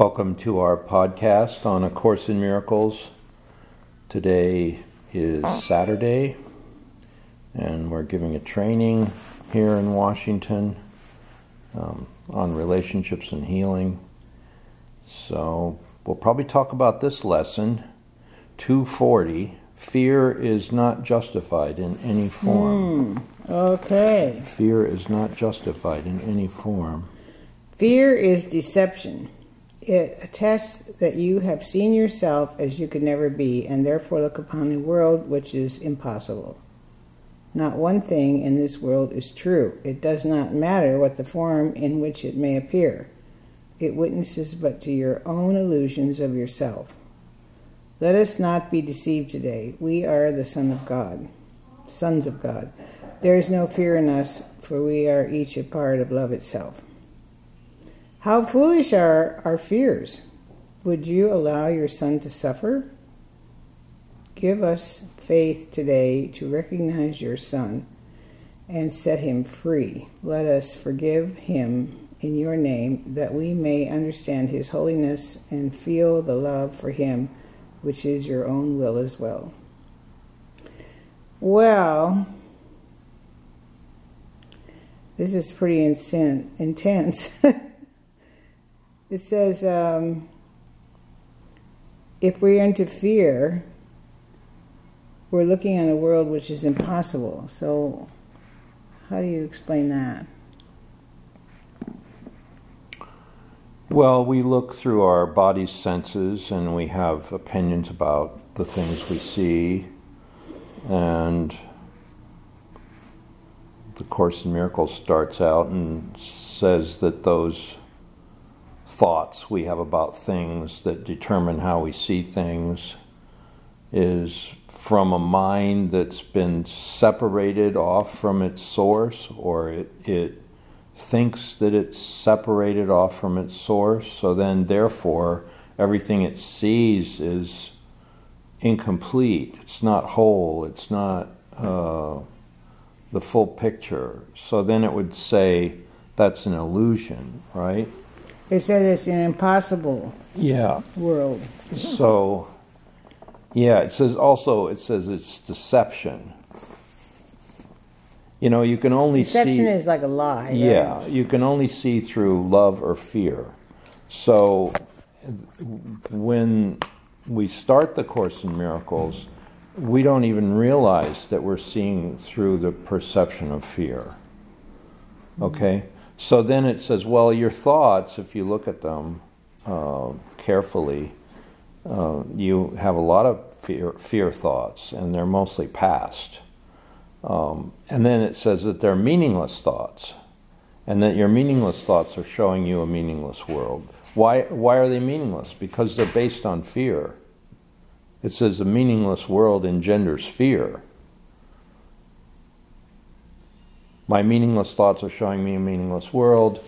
Welcome to our podcast on A Course in Miracles. Today is Saturday, and we're giving a training here in Washington um, on relationships and healing. So we'll probably talk about this lesson 240 Fear is not justified in any form. Hmm, okay. Fear is not justified in any form. Fear is deception. It attests that you have seen yourself as you could never be, and therefore look upon a world which is impossible. Not one thing in this world is true. It does not matter what the form in which it may appear. It witnesses but to your own illusions of yourself. Let us not be deceived today. We are the Son of God, sons of God. There is no fear in us, for we are each a part of love itself. How foolish are our fears! Would you allow your son to suffer? Give us faith today to recognize your son and set him free. Let us forgive him in your name that we may understand his holiness and feel the love for him which is your own will as well. Well, this is pretty intense. it says, um, if we interfere, we're looking at a world which is impossible. So, how do you explain that? Well, we look through our body's senses and we have opinions about the things we see. And the Course in Miracles starts out and says that those thoughts we have about things that determine how we see things is from a mind that's been separated off from its source or it, it thinks that it's separated off from its source, so then therefore everything it sees is incomplete. It's not whole. It's not uh, the full picture. So then it would say that's an illusion, right? It says it's an impossible yeah. world. So, yeah, it says also, it says it's deception. You know, you can only Deception see. Deception is like a lie. Yeah, right? you can only see through love or fear. So when we start the Course in Miracles, we don't even realize that we're seeing through the perception of fear. Okay? So then it says, well, your thoughts, if you look at them uh, carefully, uh, you have a lot of fear, fear thoughts, and they're mostly past. Um, and then it says that they're meaningless thoughts, and that your meaningless thoughts are showing you a meaningless world. Why, why are they meaningless? Because they're based on fear. It says a meaningless world engenders fear. My meaningless thoughts are showing me a meaningless world.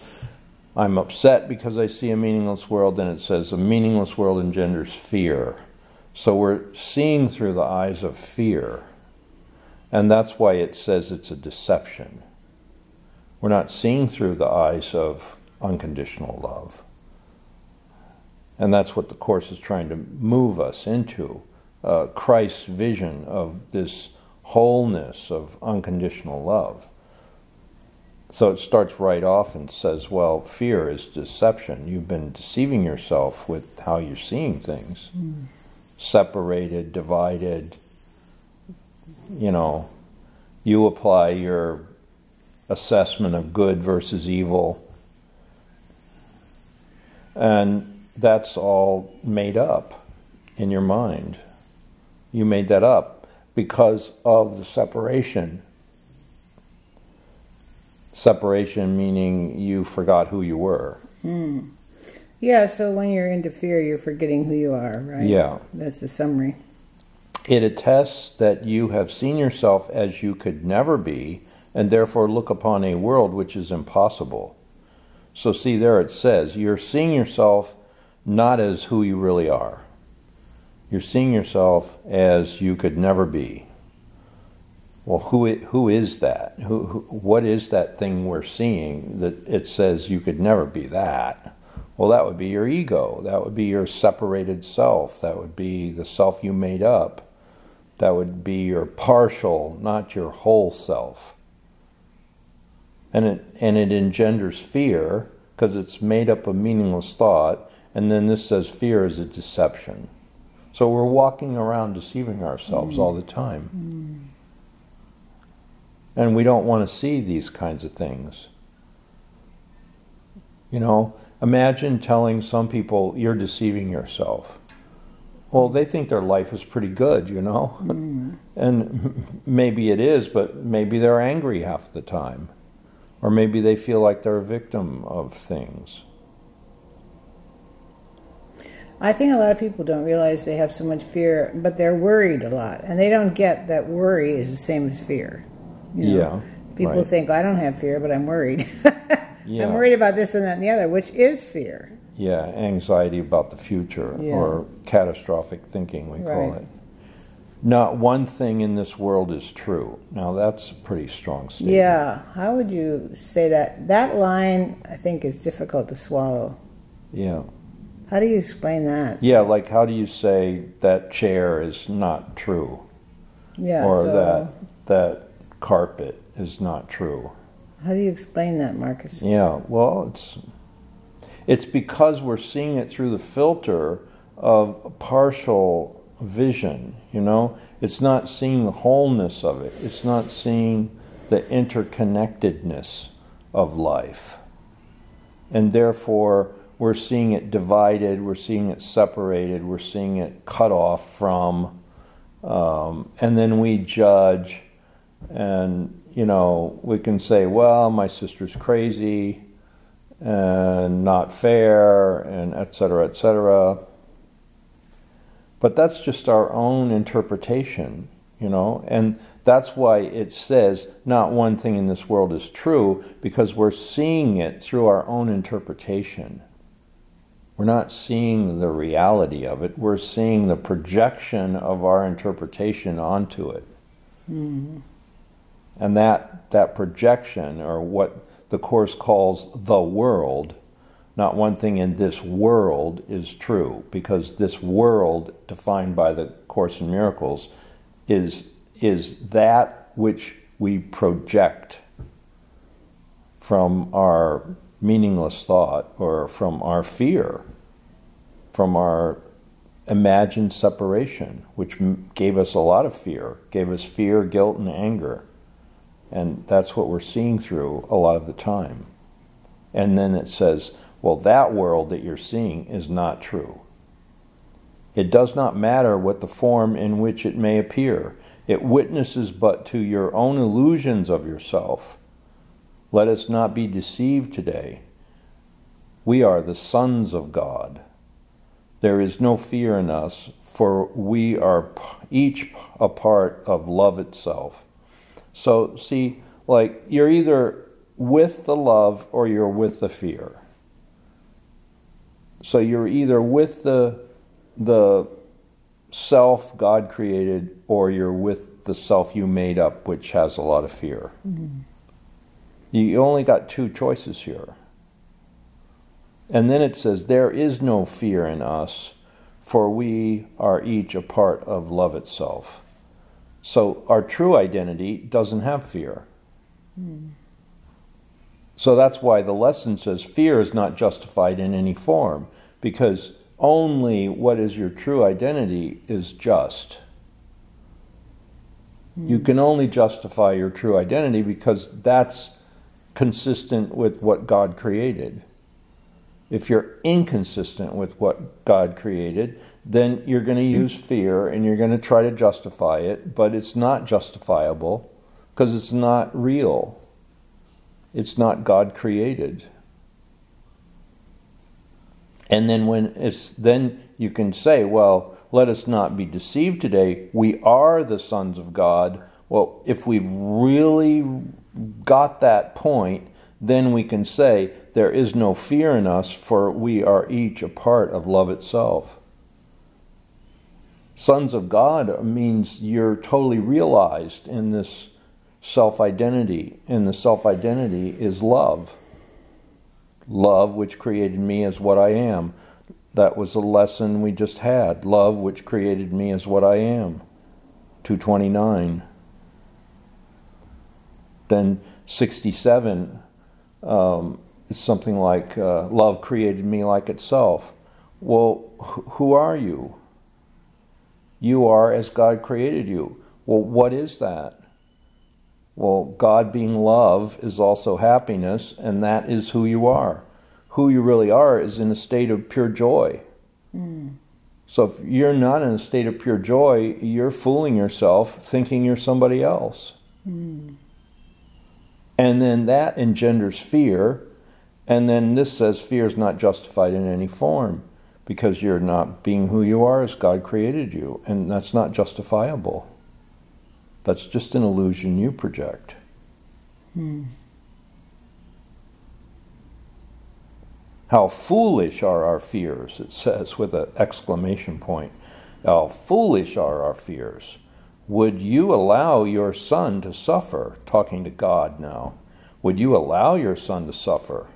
I'm upset because I see a meaningless world, and it says a meaningless world engenders fear. So we're seeing through the eyes of fear. And that's why it says it's a deception. We're not seeing through the eyes of unconditional love. And that's what the Course is trying to move us into uh, Christ's vision of this wholeness of unconditional love. So it starts right off and says, well, fear is deception. You've been deceiving yourself with how you're seeing things mm. separated, divided, you know, you apply your assessment of good versus evil, and that's all made up in your mind. You made that up because of the separation. Separation meaning you forgot who you were. Hmm. Yeah, so when you're into fear, you're forgetting who you are, right? Yeah. That's the summary. It attests that you have seen yourself as you could never be, and therefore look upon a world which is impossible. So, see, there it says, you're seeing yourself not as who you really are. You're seeing yourself as you could never be. Well, who, who is that? Who, who, what is that thing we're seeing that it says you could never be that? Well, that would be your ego. That would be your separated self. That would be the self you made up. That would be your partial, not your whole self. And it, and it engenders fear because it's made up of meaningless thought. And then this says fear is a deception. So we're walking around deceiving ourselves mm. all the time. Mm. And we don't want to see these kinds of things. You know, imagine telling some people you're deceiving yourself. Well, they think their life is pretty good, you know? Mm. and maybe it is, but maybe they're angry half the time. Or maybe they feel like they're a victim of things. I think a lot of people don't realize they have so much fear, but they're worried a lot. And they don't get that worry is the same as fear. You know? Yeah. People right. think, I don't have fear, but I'm worried. Yeah. I'm worried about this and that and the other, which is fear. Yeah, anxiety about the future yeah. or catastrophic thinking, we right. call it. Not one thing in this world is true. Now, that's a pretty strong statement. Yeah. How would you say that? That line, I think, is difficult to swallow. Yeah. How do you explain that? Yeah, like how do you say that chair is not true? Yeah. Or so that that carpet is not true. How do you explain that, Marcus? Yeah, well, it's it's because we're seeing it through the filter of partial vision, you know? It's not seeing the wholeness of it. It's not seeing the interconnectedness of life. And therefore, we're seeing it divided, we're seeing it separated, we're seeing it cut off from, um, and then we judge and you know, we can say, well, my sister's crazy and not fair and et cetera, et cetera. But that's just our own interpretation, you know, and that's why it says not one thing in this world is true because we're seeing it through our own interpretation. We're not seeing the reality of it, we're seeing the projection of our interpretation onto it. Mm-hmm. And that, that projection, or what the Course calls the world, not one thing in this world is true, because this world, defined by the Course in Miracles, is, is that which we project from our meaningless thought or from our fear, from our imagined separation, which gave us a lot of fear, gave us fear, guilt, and anger. And that's what we're seeing through a lot of the time. And then it says, well, that world that you're seeing is not true. It does not matter what the form in which it may appear. It witnesses but to your own illusions of yourself. Let us not be deceived today. We are the sons of God. There is no fear in us, for we are each a part of love itself. So, see, like you're either with the love or you're with the fear. So you're either with the the self God created or you're with the self you made up, which has a lot of fear. Mm-hmm. You only got two choices here. And then it says, There is no fear in us, for we are each a part of love itself. So our true identity doesn't have fear. Mm. So that's why the lesson says fear is not justified in any form, because only what is your true identity is just. You can only justify your true identity because that's consistent with what God created. If you're inconsistent with what God created, then you're going to use fear and you're going to try to justify it, but it's not justifiable because it's not real. It's not God created. And then when it's then you can say, well, let us not be deceived today. We are the sons of God. Well, if we've really got that point, then we can say there is no fear in us, for we are each a part of love itself sons of God means you're totally realized in this self identity, and the self identity is love. Love, which created me, is what I am. That was a lesson we just had. Love, which created me, is what I am. 229. Then 67 um, something like uh, love created me like itself. Well, who are you? You are as God created you. Well, what is that? Well, God being love is also happiness, and that is who you are. Who you really are is in a state of pure joy. Mm. So if you're not in a state of pure joy, you're fooling yourself thinking you're somebody else. Mm. And then that engenders fear. And then this says fear is not justified in any form because you're not being who you are as God created you. And that's not justifiable. That's just an illusion you project. Hmm. How foolish are our fears, it says with an exclamation point. How foolish are our fears. Would you allow your son to suffer? Talking to God now. Would you allow your son to suffer?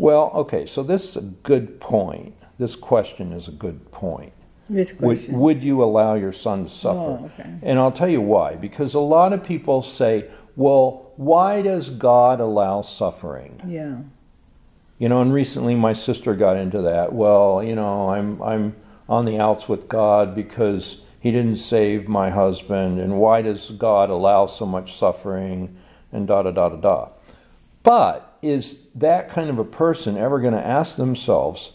Well, okay, so this is a good point. This question is a good point. This Would, would you allow your son to suffer? Oh, okay. And I'll tell you why. Because a lot of people say, well, why does God allow suffering? Yeah. You know, and recently my sister got into that. Well, you know, I'm I'm on the outs with God because he didn't save my husband and why does God allow so much suffering and da da da da da. But is that kind of a person ever going to ask themselves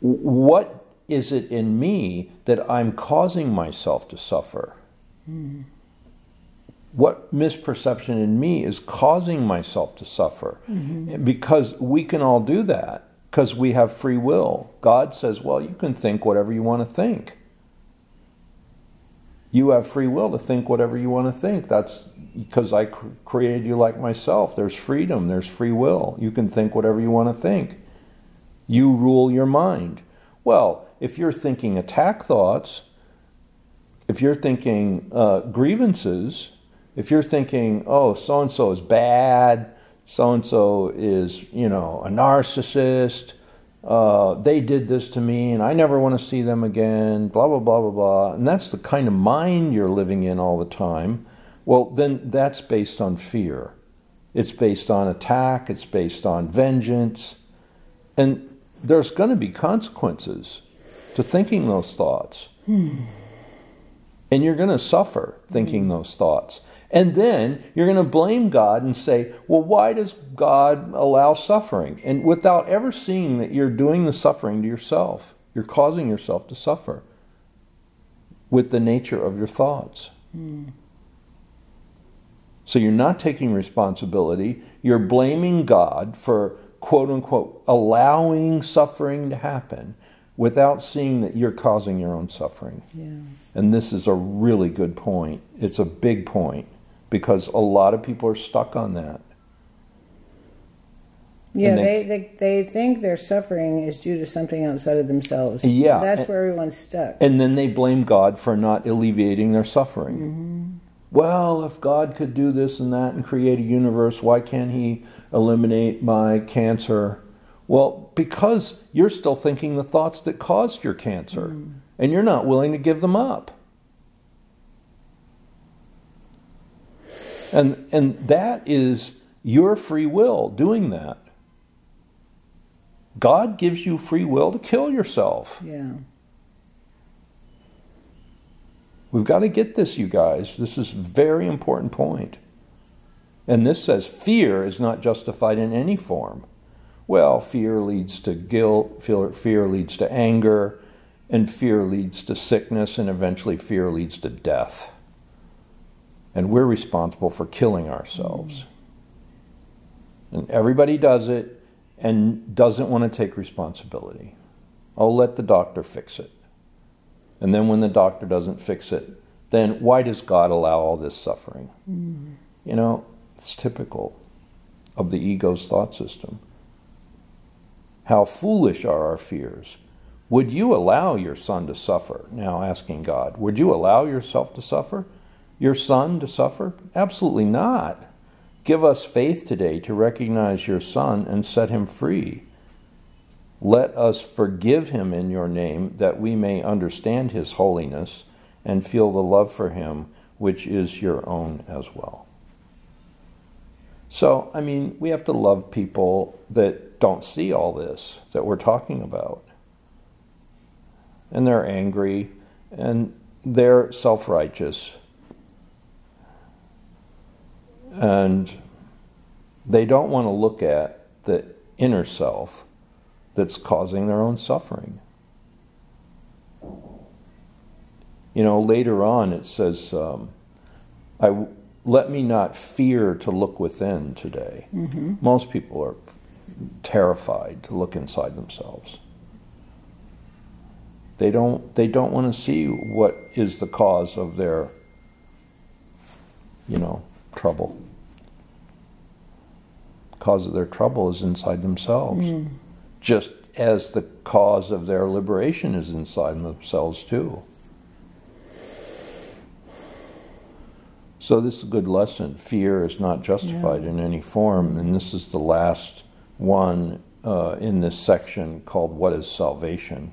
what is it in me that I'm causing myself to suffer? Mm what misperception in me is causing myself to suffer? Mm-hmm. Because we can all do that because we have free will. God says, well, you can think whatever you want to think. You have free will to think whatever you want to think. That's because I cr- created you like myself. There's freedom, there's free will. You can think whatever you want to think. You rule your mind. Well, if you're thinking attack thoughts, if you're thinking uh, grievances, if you're thinking, oh, so and so is bad, so and so is, you know, a narcissist, uh, they did this to me and I never want to see them again, blah, blah, blah, blah, blah, and that's the kind of mind you're living in all the time, well, then that's based on fear. It's based on attack, it's based on vengeance, and there's going to be consequences to thinking those thoughts. Hmm. And you're going to suffer thinking hmm. those thoughts. And then you're going to blame God and say, well, why does God allow suffering? And without ever seeing that you're doing the suffering to yourself, you're causing yourself to suffer with the nature of your thoughts. Mm. So you're not taking responsibility, you're blaming God for quote unquote allowing suffering to happen without seeing that you're causing your own suffering. Yeah. And this is a really good point. It's a big point because a lot of people are stuck on that. Yeah, they, they, they think their suffering is due to something outside of themselves. Yeah, that's and, where everyone's stuck. And then they blame God for not alleviating their suffering. Mm-hmm. Well, if God could do this and that and create a universe, why can't He eliminate my cancer? Well, because you're still thinking the thoughts that caused your cancer, mm. and you're not willing to give them up. And, and that is your free will doing that. God gives you free will to kill yourself. Yeah. We've got to get this, you guys. This is a very important point. And this says fear is not justified in any form. Well, fear leads to guilt, fear, fear leads to anger, and fear leads to sickness, and eventually fear leads to death and we're responsible for killing ourselves. And everybody does it and doesn't want to take responsibility. I'll let the doctor fix it. And then when the doctor doesn't fix it, then why does God allow all this suffering? Mm. You know, it's typical of the ego's thought system. How foolish are our fears. Would you allow your son to suffer? Now asking God, would you allow yourself to suffer? your son to suffer? Absolutely not. Give us faith today to recognize your Son and set him free. Let us forgive him in your name that we may understand his holiness and feel the love for him which is your own as well. So, I mean, we have to love people that don't see all this that we're talking about. And they're angry and they're self righteous. And they don't want to look at the inner self that's causing their own suffering. You know, later on it says, um, I, let me not fear to look within today. Mm-hmm. Most people are terrified to look inside themselves. They don't, they don't want to see what is the cause of their, you know, trouble. Cause of their trouble is inside themselves. Mm. Just as the cause of their liberation is inside themselves too. So this is a good lesson. Fear is not justified yeah. in any form, and this is the last one uh, in this section called "What is Salvation."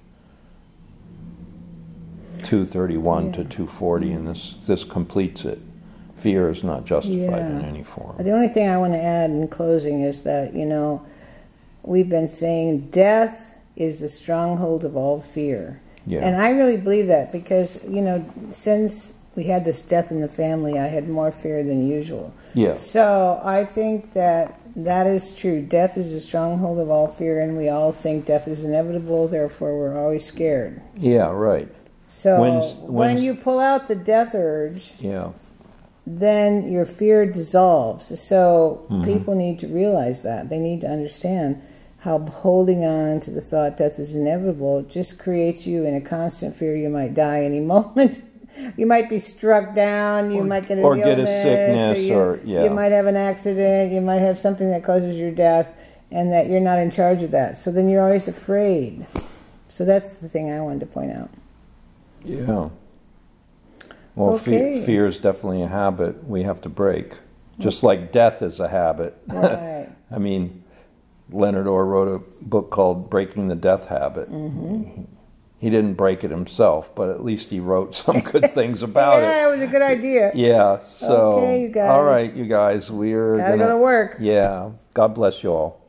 231 yeah. to 240, and this this completes it. Fear is not justified yeah. in any form. The only thing I want to add in closing is that you know we've been saying death is the stronghold of all fear, yeah. and I really believe that because you know since we had this death in the family, I had more fear than usual. Yeah. So I think that that is true. Death is a stronghold of all fear, and we all think death is inevitable. Therefore, we're always scared. Yeah. Right. So when's, when's, when you pull out the death urge, yeah, then your fear dissolves. So mm-hmm. people need to realize that they need to understand how holding on to the thought death is inevitable just creates you in a constant fear you might die any moment you might be struck down, you or, might get, or get a sickness, or, you, or yeah. you might have an accident, you might have something that causes your death, and that you're not in charge of that. So then you're always afraid. So that's the thing I wanted to point out. Yeah. Well, okay. fe- fear is definitely a habit we have to break, just like death is a habit. Right. I mean, Leonard Orr wrote a book called Breaking the Death Habit. Mm-hmm he didn't break it himself, but at least he wrote some good things about yeah, it. Yeah, it was a good idea. Yeah. So, okay, you guys. all right, you guys, we're Gotta gonna, go to work. Yeah. God bless you all.